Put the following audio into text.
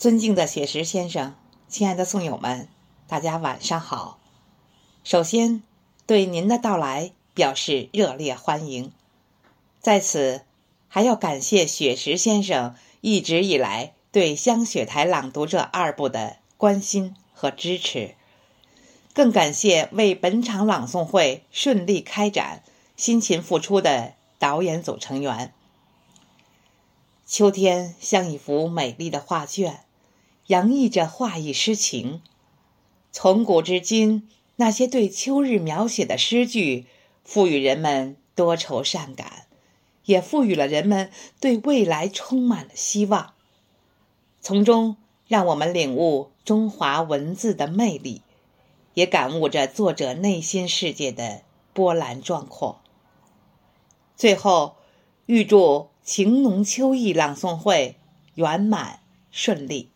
尊敬的雪石先生，亲爱的宋友们，大家晚上好。首先，对您的到来表示热烈欢迎。在此，还要感谢雪石先生一直以来对《香雪台朗读者》二部的关心和支持，更感谢为本场朗诵会顺利开展辛勤付出的导演组成员。秋天像一幅美丽的画卷。洋溢着画意诗情，从古至今，那些对秋日描写的诗句，赋予人们多愁善感，也赋予了人们对未来充满了希望。从中，让我们领悟中华文字的魅力，也感悟着作者内心世界的波澜壮阔。最后，预祝情浓秋意朗诵会圆满顺利。